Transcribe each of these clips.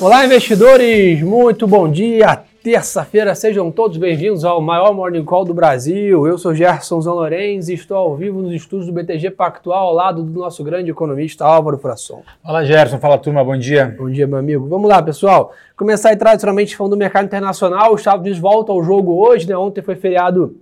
Olá, investidores! Muito bom dia! Terça-feira, sejam todos bem-vindos ao maior Morning Call do Brasil. Eu sou Gerson Zanlorenz e estou ao vivo nos estúdios do BTG Pactual, ao lado do nosso grande economista Álvaro Frasson. Fala, Gerson. Fala, turma. Bom dia. Bom dia, meu amigo. Vamos lá, pessoal. Começar aí tradicionalmente falando do mercado internacional. Os Estados Unidos voltam ao jogo hoje, né? Ontem foi feriado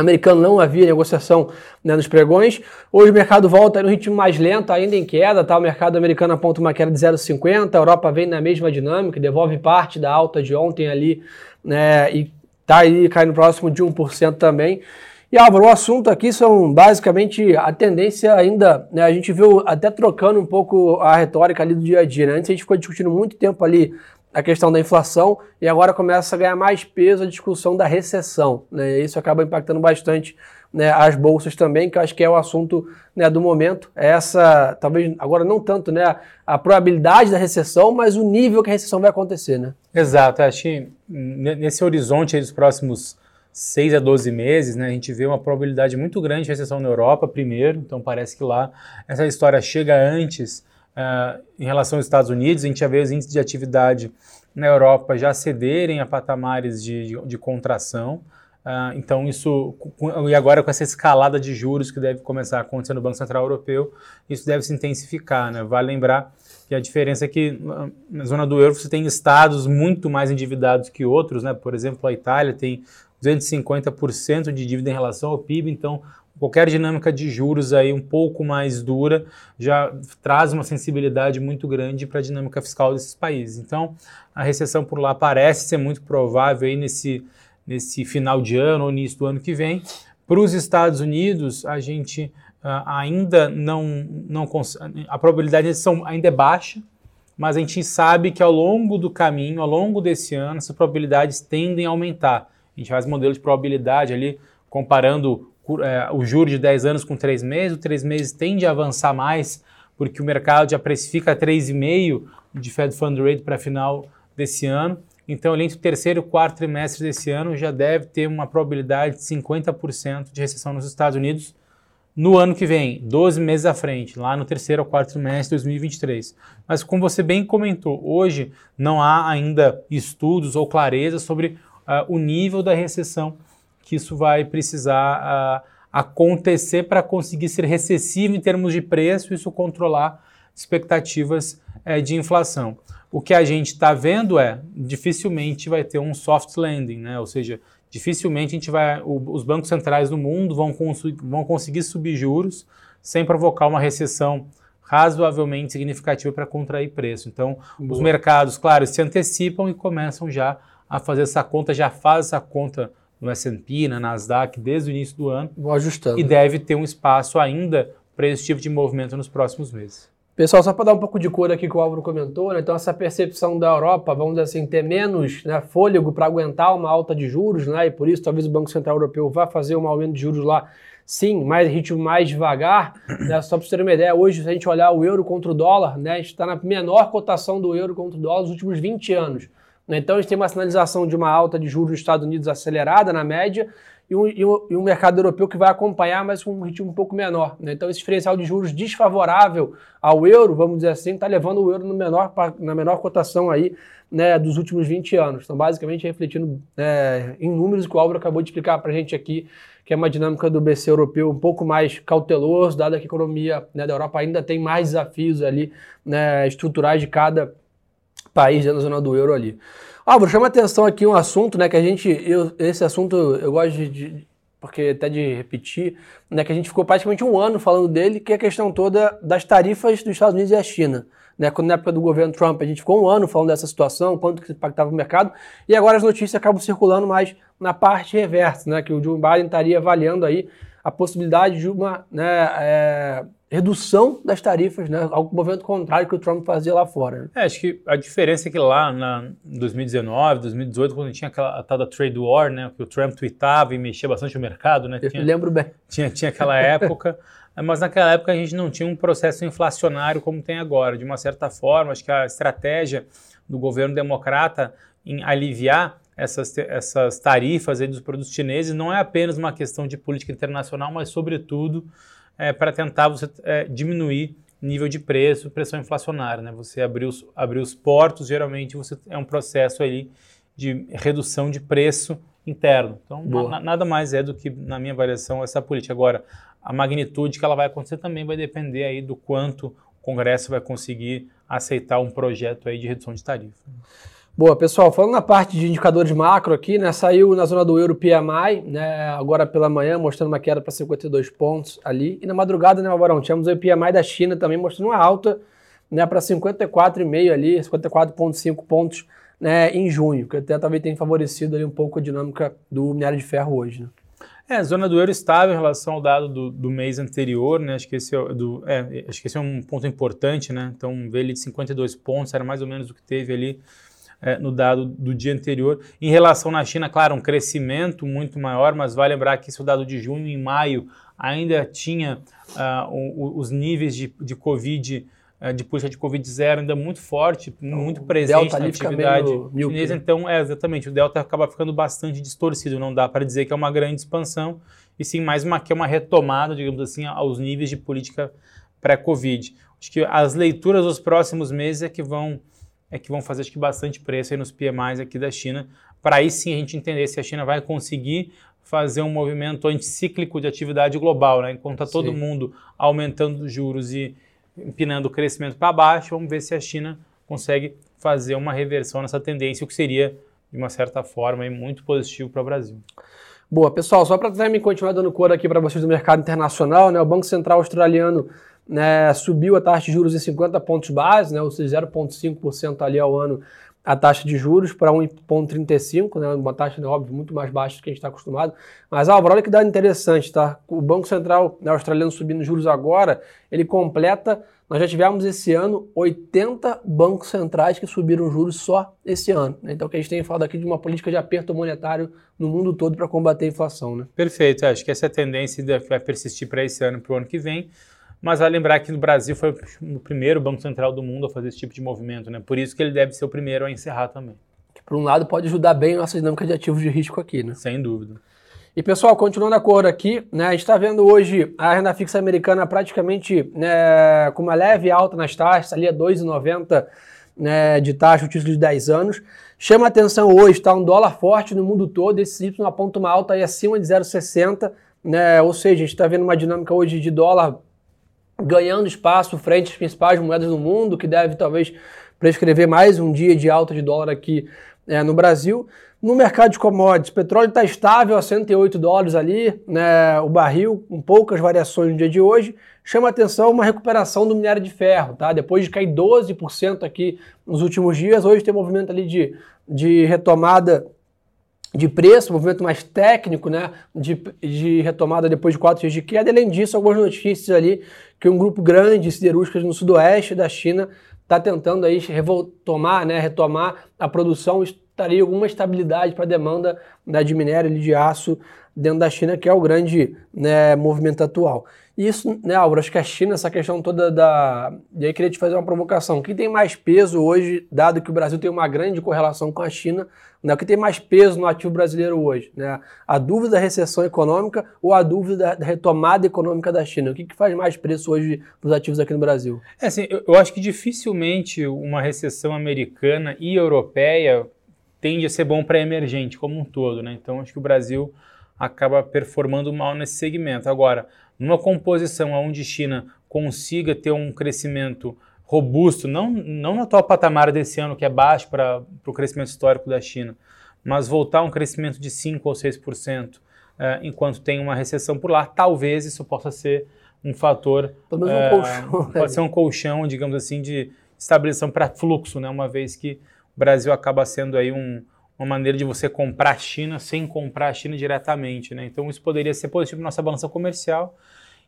americano não havia negociação né, nos pregões. Hoje o mercado volta no ritmo mais lento, ainda em queda, tá? O mercado americano aponta uma queda de 0,50, a Europa vem na mesma dinâmica, devolve parte da alta de ontem ali, né? E tá aí caindo próximo de 1% também. E Álvaro, o assunto aqui são basicamente a tendência ainda, né? A gente viu até trocando um pouco a retórica ali do dia a dia, né? Antes a gente ficou discutindo muito tempo ali a questão da inflação e agora começa a ganhar mais peso a discussão da recessão. Né? Isso acaba impactando bastante né, as bolsas também, que eu acho que é o assunto né, do momento. É essa, talvez agora não tanto né, a probabilidade da recessão, mas o nível que a recessão vai acontecer. Né? Exato, acho que nesse horizonte dos próximos 6 a 12 meses, né, a gente vê uma probabilidade muito grande de recessão na Europa primeiro, então parece que lá essa história chega antes Uh, em relação aos Estados Unidos, a gente já vê os índices de atividade na Europa já cederem a patamares de, de, de contração. Uh, então, isso, e agora com essa escalada de juros que deve começar a acontecer no Banco Central Europeu, isso deve se intensificar. Né? Vale lembrar que a diferença é que na zona do euro você tem estados muito mais endividados que outros, né? por exemplo, a Itália tem 250% de dívida em relação ao PIB, então qualquer dinâmica de juros aí um pouco mais dura já traz uma sensibilidade muito grande para a dinâmica fiscal desses países. Então, a recessão por lá parece ser muito provável aí nesse, nesse final de ano ou início do ano que vem. Para os Estados Unidos, a gente uh, ainda não, não a probabilidade de recessão ainda é baixa, mas a gente sabe que ao longo do caminho, ao longo desse ano, essas probabilidades tendem a aumentar. A gente faz modelo de probabilidade ali comparando é, o juro de 10 anos com 3 meses, o 3 meses tende a avançar mais, porque o mercado já precifica 3,5% de Fed Fund Rate para final desse ano. Então, entre o terceiro e o quarto trimestre desse ano, já deve ter uma probabilidade de 50% de recessão nos Estados Unidos no ano que vem, 12 meses à frente, lá no terceiro ou quarto trimestre de 2023. Mas, como você bem comentou, hoje não há ainda estudos ou clareza sobre uh, o nível da recessão que isso vai precisar uh, acontecer para conseguir ser recessivo em termos de preço, isso controlar expectativas uh, de inflação. O que a gente está vendo é dificilmente vai ter um soft landing, né? ou seja, dificilmente a gente vai, o, os bancos centrais do mundo vão, cons vão conseguir subir juros sem provocar uma recessão razoavelmente significativa para contrair preço. Então, Boa. os mercados, claro, se antecipam e começam já a fazer essa conta, já faz essa conta no S&P, na Nasdaq, desde o início do ano. Vou ajustando. E deve ter um espaço ainda para esse tipo de movimento nos próximos meses. Pessoal, só para dar um pouco de cor aqui que o Álvaro comentou, né? então essa percepção da Europa, vamos dizer assim, ter menos né, fôlego para aguentar uma alta de juros, né? e por isso talvez o Banco Central Europeu vá fazer um aumento de juros lá, sim, mais ritmo mais devagar. Né? Só para vocês terem uma ideia, hoje se a gente olhar o euro contra o dólar, né, a gente está na menor cotação do euro contra o dólar nos últimos 20 anos. Né? Então a gente tem uma sinalização de uma alta de juros nos Estados Unidos acelerada na média e um, e um, e um mercado europeu que vai acompanhar, mas com um ritmo um pouco menor. Né? Então esse diferencial de juros desfavorável ao euro, vamos dizer assim, está levando o euro no menor, na menor cotação aí né, dos últimos 20 anos. Então basicamente refletindo é, em números que o Álvaro acabou de explicar para a gente aqui, que é uma dinâmica do BC europeu um pouco mais cauteloso, dado que a economia né, da Europa ainda tem mais desafios ali né, estruturais de cada país dentro da zona do euro ali. Álvaro, chama atenção aqui um assunto, né, que a gente, eu, esse assunto eu gosto de, de, porque até de repetir, né, que a gente ficou praticamente um ano falando dele, que é a questão toda das tarifas dos Estados Unidos e a China. Né, quando na época do governo Trump a gente ficou um ano falando dessa situação, quanto que impactava o mercado, e agora as notícias acabam circulando mais na parte reversa, né, que o Joe Biden estaria avaliando aí a possibilidade de uma né, é, redução das tarifas, né? Algo movimento contrário que o Trump fazia lá fora. Né? É, acho que a diferença é que lá na, em 2019, 2018, quando tinha aquela a tal da trade war, né? Que o Trump tweetava e mexia bastante o mercado, né? Tinha, Eu lembro bem. Tinha, tinha aquela época. mas naquela época a gente não tinha um processo inflacionário como tem agora. De uma certa forma, acho que a estratégia do governo democrata em aliviar essas, essas tarifas dos produtos chineses não é apenas uma questão de política internacional, mas, sobretudo, é, para tentar você é, diminuir nível de preço, pressão inflacionária. Né? Você abrir os, abrir os portos, geralmente você é um processo ali de redução de preço interno. Então, na, nada mais é do que, na minha avaliação, essa política. Agora, a magnitude que ela vai acontecer também vai depender aí do quanto o Congresso vai conseguir aceitar um projeto aí de redução de tarifa. Boa, pessoal, falando na parte de indicadores macro aqui, né, saiu na zona do euro PMI, né, agora pela manhã, mostrando uma queda para 52 pontos ali, e na madrugada, né, Alvarão, tínhamos o PMI da China também mostrando uma alta, né, para 54,5 ali, 54,5 pontos, né, em junho, que até talvez tenha favorecido ali um pouco a dinâmica do minério de ferro hoje, né. É, a zona do euro estável em relação ao dado do, do mês anterior, né? Acho que, esse é, do, é, acho que esse é um ponto importante, né? Então, ver ele de 52 pontos era mais ou menos o que teve ali é, no dado do dia anterior. Em relação na China, claro, um crescimento muito maior, mas vale lembrar que esse é o dado de junho e maio ainda tinha uh, o, os níveis de, de Covid, uh, de política de Covid zero ainda muito forte, então, muito presente na atividade chinesa. Então, é, exatamente, o Delta acaba ficando bastante distorcido, não dá para dizer que é uma grande expansão, e sim mais uma, que é uma retomada, digamos assim, aos níveis de política pré-Covid. Acho que as leituras dos próximos meses é que vão é que vão fazer acho que bastante preço aí nos PMIs aqui da China, para aí sim a gente entender se a China vai conseguir fazer um movimento anticíclico de atividade global, né? Enquanto está todo mundo aumentando os juros e empinando o crescimento para baixo, vamos ver se a China consegue fazer uma reversão nessa tendência, o que seria, de uma certa forma, muito positivo para o Brasil. Boa, pessoal, só para também continuar dando cor aqui para vocês do mercado internacional, né? O Banco Central Australiano né, subiu a taxa de juros em 50 pontos base, né, ou seja, 0,5% ali ao ano a taxa de juros para 1,35, né, uma taxa, né, óbvio, muito mais baixa do que a gente está acostumado. Mas, Álvaro, olha que dado interessante, tá? O Banco Central né, australiano subindo juros agora, ele completa, nós já tivemos esse ano 80 bancos centrais que subiram juros só esse ano. Né? Então, que a gente tem falado aqui de uma política de aperto monetário no mundo todo para combater a inflação, né? Perfeito, acho que essa tendência vai persistir para esse ano para o ano que vem. Mas vai lembrar que no Brasil foi o primeiro Banco Central do mundo a fazer esse tipo de movimento, né? Por isso que ele deve ser o primeiro a encerrar também. Que, por um lado, pode ajudar bem a nossa dinâmica de ativos de risco aqui, né? Sem dúvida. E pessoal, continuando a cor aqui, né, a gente está vendo hoje a renda fixa americana praticamente né, com uma leve alta nas taxas, ali a 2,90 né, de taxa, o título de 10 anos. Chama atenção hoje, está um dólar forte no mundo todo, esse Y aponta uma alta aí acima de 0,60, né, ou seja, a gente está vendo uma dinâmica hoje de dólar ganhando espaço frente às principais moedas do mundo, que deve talvez prescrever mais um dia de alta de dólar aqui é, no Brasil. No mercado de commodities, petróleo está estável a 108 dólares ali, né, o barril, com poucas variações no dia de hoje. Chama atenção uma recuperação do minério de ferro, tá? Depois de cair 12% aqui nos últimos dias, hoje tem movimento ali de, de retomada de preço, movimento mais técnico, né, de, de retomada depois de quatro dias de queda. Além disso, algumas notícias ali que um grupo grande de siderúrgicas no sudoeste da China está tentando aí retomar, né, retomar a produção, estaria alguma estabilidade para a demanda né, de minério e de aço dentro da China, que é o grande né, movimento atual. E isso, né, Álvaro, acho que a China, essa questão toda da. E aí queria te fazer uma provocação. Quem tem mais peso hoje, dado que o Brasil tem uma grande correlação com a China, né, o que tem mais peso no ativo brasileiro hoje? Né? A dúvida da recessão econômica ou a dúvida da retomada econômica da China? O que, que faz mais preço hoje nos ativos aqui no Brasil? É assim, eu, eu acho que dificilmente uma recessão americana e europeia tende a ser bom para emergente como um todo, né? Então acho que o Brasil acaba performando mal nesse segmento. Agora, numa composição onde China consiga ter um crescimento robusto, não, não no atual patamar desse ano, que é baixo para o crescimento histórico da China, mas voltar a um crescimento de 5% ou 6%, eh, enquanto tem uma recessão por lá, talvez isso possa ser um fator. Pelo menos um colchão. Pode né? ser um colchão, digamos assim, de estabilização para fluxo, né? uma vez que o Brasil acaba sendo aí um, uma maneira de você comprar a China sem comprar a China diretamente. Né? Então isso poderia ser positivo para nossa balança comercial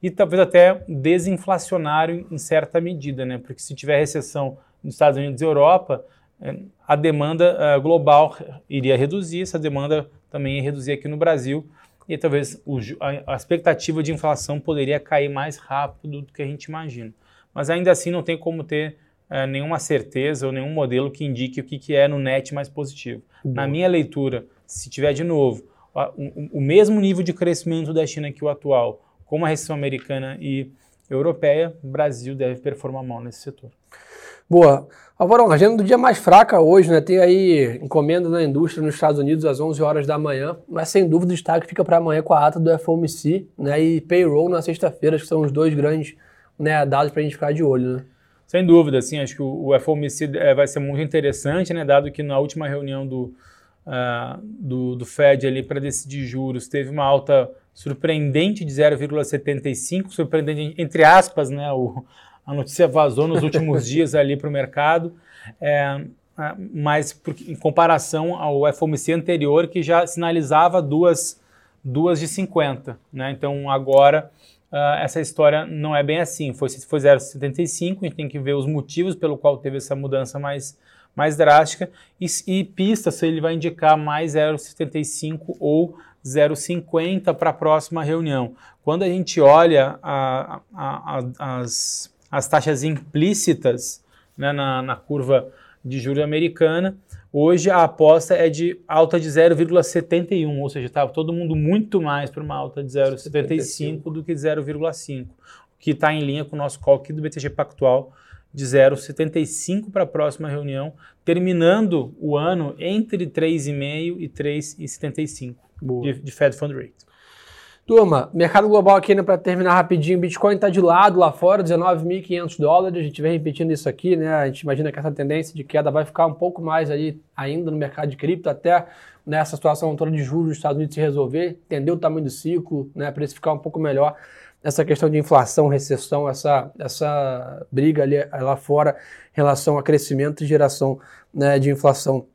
e talvez até desinflacionário em certa medida, né? porque se tiver recessão nos Estados Unidos e Europa, eh, a demanda uh, global iria reduzir, essa demanda também ia reduzir aqui no Brasil e talvez a expectativa de inflação poderia cair mais rápido do que a gente imagina. Mas ainda assim não tem como ter é, nenhuma certeza ou nenhum modelo que indique o que, que é no net mais positivo. Boa. Na minha leitura, se tiver de novo o, o, mesmo nível de crescimento da China que o atual, com a recessão americana e europeia, o Brasil deve performar mal nesse setor. Boa. Alvarão, agenda do dia mais fraca hoje, né? Tem aí encomenda na indústria nos Estados Unidos às 11 horas da manhã, mas sem dúvida o destaque fica para amanhã com a ata do FOMC né? e payroll na sexta-feira, que são os dois grandes né, dados para a gente ficar de olho, né? Sem dúvida, sim, acho que o, o FOMC é, vai ser muito interessante, né? Dado que na última reunião do, uh, do, do Fed ali para decidir juros teve uma alta surpreendente de 0,75, surpreendente entre aspas, né? O, a notícia vazou nos últimos dias ali para o mercado, é, é, mas em comparação ao FOMC anterior, que já sinalizava duas, duas de 50. Né? Então agora uh, essa história não é bem assim. Foi, foi 0,75, a gente tem que ver os motivos pelo qual teve essa mudança mais, mais drástica e, e pista se ele vai indicar mais 0,75 ou 0,50 para a próxima reunião. Quando a gente olha a, a, a, as as taxas implícitas né, na, na curva de juros americana. Hoje a aposta é de alta de 0,71, ou seja, está todo mundo muito mais para uma alta de 0,75 do que 0,5, o que está em linha com o nosso call aqui do BTG Pactual de 0,75 para a próxima reunião, terminando o ano entre 3,5 e 3,75 de, de Fed Fund Rate. Turma, mercado global aqui, né, para terminar rapidinho, Bitcoin está de lado lá fora, 19.500 dólares, a gente vem repetindo isso aqui, né, a gente imagina que essa tendência de queda vai ficar um pouco mais aí ainda no mercado de cripto, até nessa situação toda de juros dos Estados Unidos se resolver, entender o tamanho do ciclo, né, precificar um pouco melhor essa questão de inflação, recessão, essa, essa briga ali lá fora em relação a crescimento e geração né, de inflação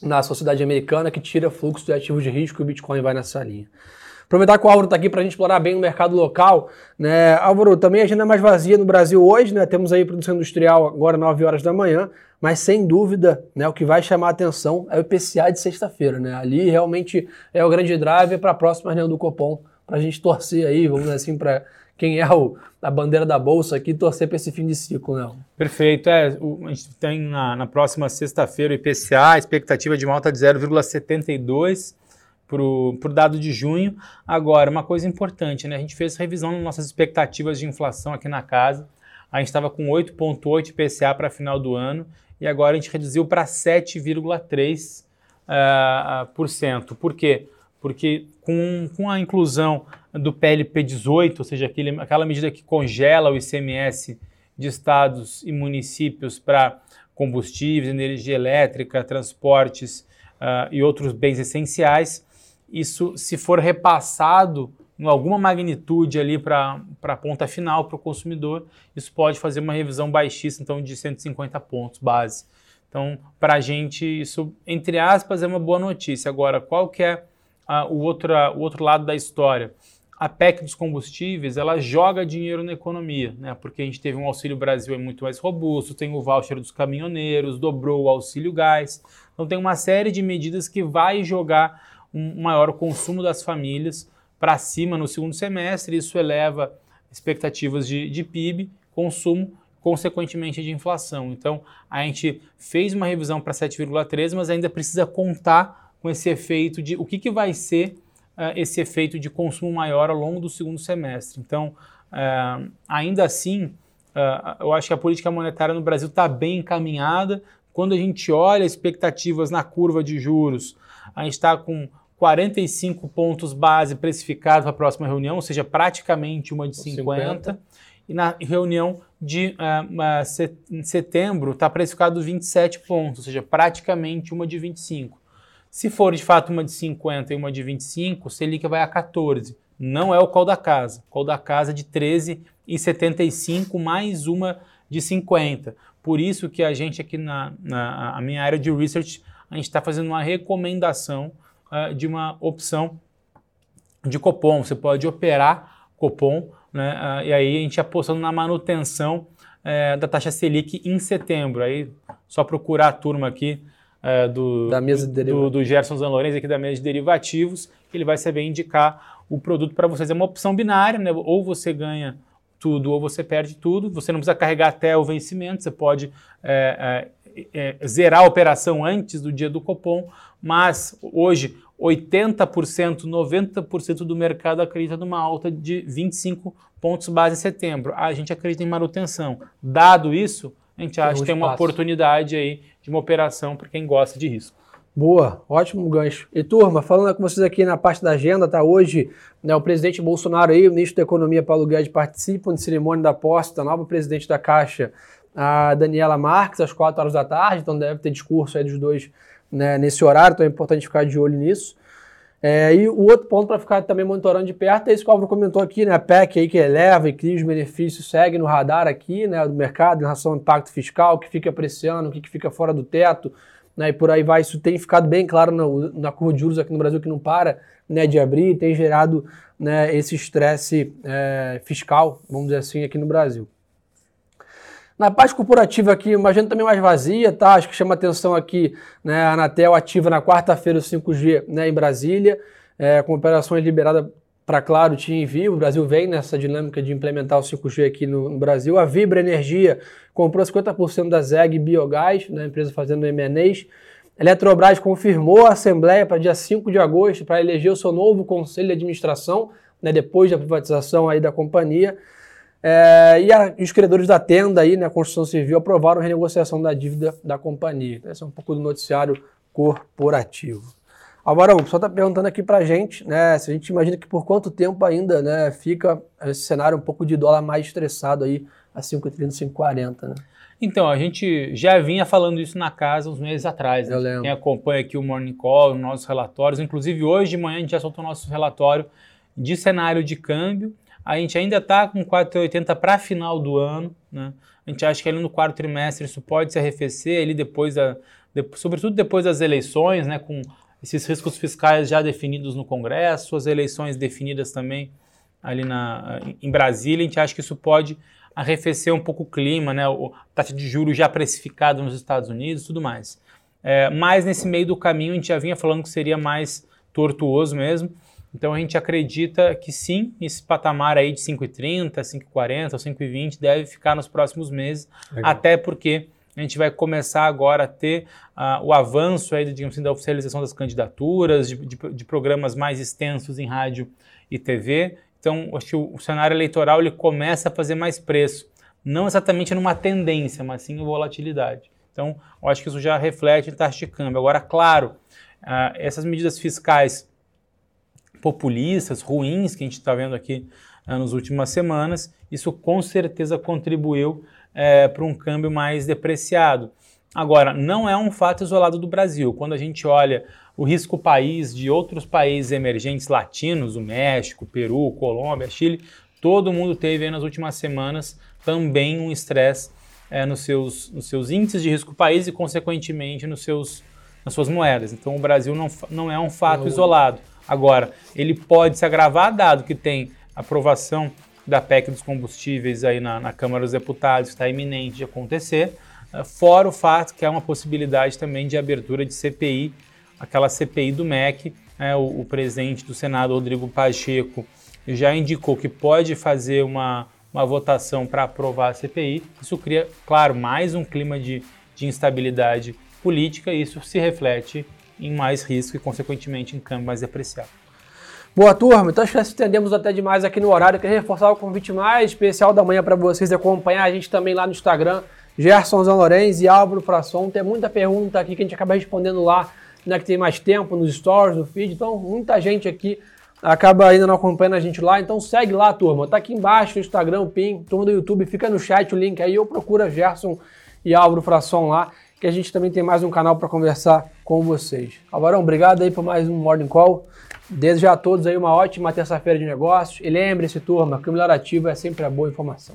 na sociedade americana que tira fluxo de ativos de risco e o Bitcoin vai nessa linha. Aproveitar que o Álvaro está aqui para a gente explorar bem o mercado local. Né? Álvaro, também a agenda é mais vazia no Brasil hoje, né? Temos aí produção industrial agora 9 horas da manhã, mas sem dúvida, né, o que vai chamar a atenção é o IPCA de sexta-feira. Né? Ali realmente é o grande drive para a próxima reunião do Copom, para a gente torcer aí, vamos dizer assim, para quem é o, a bandeira da bolsa aqui, torcer para esse fim de ciclo, né? Perfeito. É, o, a gente tem na, na próxima sexta-feira o IPCA, a expectativa de uma alta de 0,72 para o dado de junho. Agora, uma coisa importante, né? A gente fez revisão nas nossas expectativas de inflação aqui na casa. A gente estava com 8,8 PCA para final do ano e agora a gente reduziu para 7,3%. Uh, por, cento. por quê? Porque com, com a inclusão do PLP 18, ou seja, aquele, aquela medida que congela o ICMS de estados e municípios para combustíveis, energia elétrica, transportes uh, e outros bens essenciais, isso, se for repassado em alguma magnitude ali para a ponta final, para o consumidor, isso pode fazer uma revisão baixista, então de 150 pontos base. Então, para a gente, isso, entre aspas, é uma boa notícia. Agora, qual que é uh, o, outro, o outro lado da história? A PEC dos combustíveis, ela joga dinheiro na economia, né? porque a gente teve um Auxílio Brasil muito mais robusto, tem o voucher dos caminhoneiros, dobrou o auxílio gás. Então, tem uma série de medidas que vai jogar um maior consumo das famílias para cima no segundo semestre, isso eleva expectativas de, de PIB, consumo, consequentemente de inflação. Então, a gente fez uma revisão para 7,3, mas ainda precisa contar com esse efeito de o que, que vai ser uh, esse efeito de consumo maior ao longo do segundo semestre. Então, uh, ainda assim, uh, eu acho que a política monetária no Brasil está bem encaminhada. Quando a gente olha expectativas na curva de juros, a gente está com 45 pontos base precificados para a próxima reunião, ou seja, praticamente uma de 50. 50. E na reunião de uh, set, setembro está precificado 27 pontos, ou seja, praticamente uma de 25. Se for de fato uma de 50 e uma de 25, Selic vai a 14. Não é o call da casa. O call da casa é de 13,75 mais uma de 50. Por isso que a gente aqui na, na minha área de research, a gente está fazendo uma recomendação uh, de uma opção de Copom. Você pode operar Copom, né? Uh, e aí a gente apostando na manutenção uh, da taxa Selic em setembro. Aí só procurar a turma aqui uh, do, da mesa de do, do Gerson Zanlorenzi aqui da mesa de derivativos, que ele vai saber indicar o produto para vocês. É uma opção binária, né? ou você ganha tudo ou você perde tudo. Você não precisa carregar até o vencimento, você pode é, é, é, zerar a operação antes do dia do Copom, mas hoje 80%, 90% do mercado acredita numa alta de 25 pontos base em setembro. A gente acredita em manutenção. Dado isso, a gente acha que tem uma oportunidade aí de uma operação para quem gosta de risco. Boa, ótimo gancho. E turma, falando com vocês aqui na parte da agenda, tá hoje né, o presidente Bolsonaro e o ministro da Economia Paulo Guedes participam de cerimônia da posse da nova presidente da Caixa, a Daniela Marques, às 4 horas da tarde, então deve ter discurso aí dos dois né, nesse horário, então é importante ficar de olho nisso. É, e o outro ponto para ficar também monitorando de perto é isso que o Álvaro comentou aqui, né? A PEC aí que eleva e cria os benefícios, segue no radar aqui, né? Do mercado em relação ao impacto fiscal, o que fica apreciando, o que fica fora do teto, né, e por aí vai. Isso tem ficado bem claro na, na curva de juros aqui no Brasil, que não para né, de abrir, tem gerado né, esse estresse é, fiscal, vamos dizer assim, aqui no Brasil. Na parte corporativa aqui, uma agenda também mais vazia, tá? Acho que chama atenção aqui, né? A Anatel ativa na quarta-feira o 5G né, em Brasília, é, com operações liberadas para Claro, TIM e Vivo. O Brasil vem nessa dinâmica de implementar o 5G aqui no, no Brasil. A Vibra Energia comprou 50% da ZEG Biogás, né, empresa fazendo M&As. Eletrobras confirmou a Assembleia para dia 5 de agosto para eleger o seu novo Conselho de Administração, né, depois da privatização aí da companhia. É, e a, os credores da tenda aí, né, a construção civil, aprovaram a renegociação da dívida da companhia. Esse é um pouco do noticiário corporativo. Alvarão, o pessoal está perguntando aqui para a gente, né, se a gente imagina que por quanto tempo ainda né, fica esse cenário um pouco de dólar mais estressado aí, a 5,30, 5,40, né? Então, a gente já vinha falando isso na casa uns meses atrás. Né? Eu lembro. Quem acompanha aqui o Morning Call, os nossos relatórios, inclusive hoje de manhã a gente já soltou o nosso relatório de cenário de câmbio. A gente ainda está com 4,80 para final do ano. Né? A gente acha que ali no quarto trimestre isso pode se arrefecer, ali depois da, de, sobretudo depois das eleições, né? com esses riscos fiscais já definidos no Congresso, as eleições definidas também ali na, em Brasília. A gente acha que isso pode arrefecer um pouco o clima, né? O taxa de juros já precificado nos Estados Unidos, tudo mais. É, mas nesse meio do caminho a gente já vinha falando que seria mais tortuoso mesmo. Então a gente acredita que sim, esse patamar aí de 5,30, 5,40 ou 5,20 deve ficar nos próximos meses, Legal. até porque a gente vai começar agora a ter uh, o avanço aí, digamos assim, da oficialização das candidaturas, de, de, de, programas mais extensos em rádio e TV. Então, acho que o, o, cenário eleitoral ele começa a fazer mais preço, não exatamente numa tendência, mas sim em volatilidade. Então, eu acho que isso já reflete em taxa de câmbio. Agora, claro, uh, essas medidas fiscais populistas, ruins que a gente está vendo aqui uh, nas últimas semanas, isso com certeza contribuiu é, para um câmbio mais depreciado. Agora, não é um fato isolado do Brasil. Quando a gente olha o risco país de outros países emergentes latinos, o México, Peru, Colômbia, Chile, todo mundo teve nas últimas semanas também um estresse é, nos, seus, nos seus índices de risco país e, consequentemente, nos seus, nas suas moedas. Então, o Brasil não, não é um fato isolado. Agora, ele pode se agravar, dado que tem aprovação da PEC dos combustíveis aí na, na Câmara dos Deputados, está iminente de acontecer, eh, fora o fato que há uma possibilidade também de abertura de CPI, aquela CPI do MEC, é, o, o presidente do Senado, Rodrigo Pacheco, já indicou que pode fazer uma, uma votação para aprovar a CPI. Isso cria, claro, mais um clima de, de instabilidade política e isso se reflete em mais risco e, consequentemente, em câmbio mais depreciado. Boa, turma. Então acho que estendemos até demais aqui no horário. Queria reforçar o convite mais especial da manhã para vocês acompanhar a gente também lá no Instagram, Gerson Zanlorenz e Álvaro Frasson. Tem muita pergunta aqui que a gente acaba respondendo lá, né, que tem mais tempo nos stories, no feed. Então, muita gente aqui acaba ainda não acompanhando a gente lá. Então segue lá, turma. Tá aqui embaixo no Instagram, o PIN, turma do YouTube. Fica no chat o link aí ou procura Gerson e Álvaro Frasson lá, que a gente também tem mais um canal para conversar com vocês. Alvarão, obrigado aí por mais um Morning Call. Desejo a todos aí uma ótima terça-feira de negócios. E lembre-se, turma, que o melhor ativo é sempre a boa informação.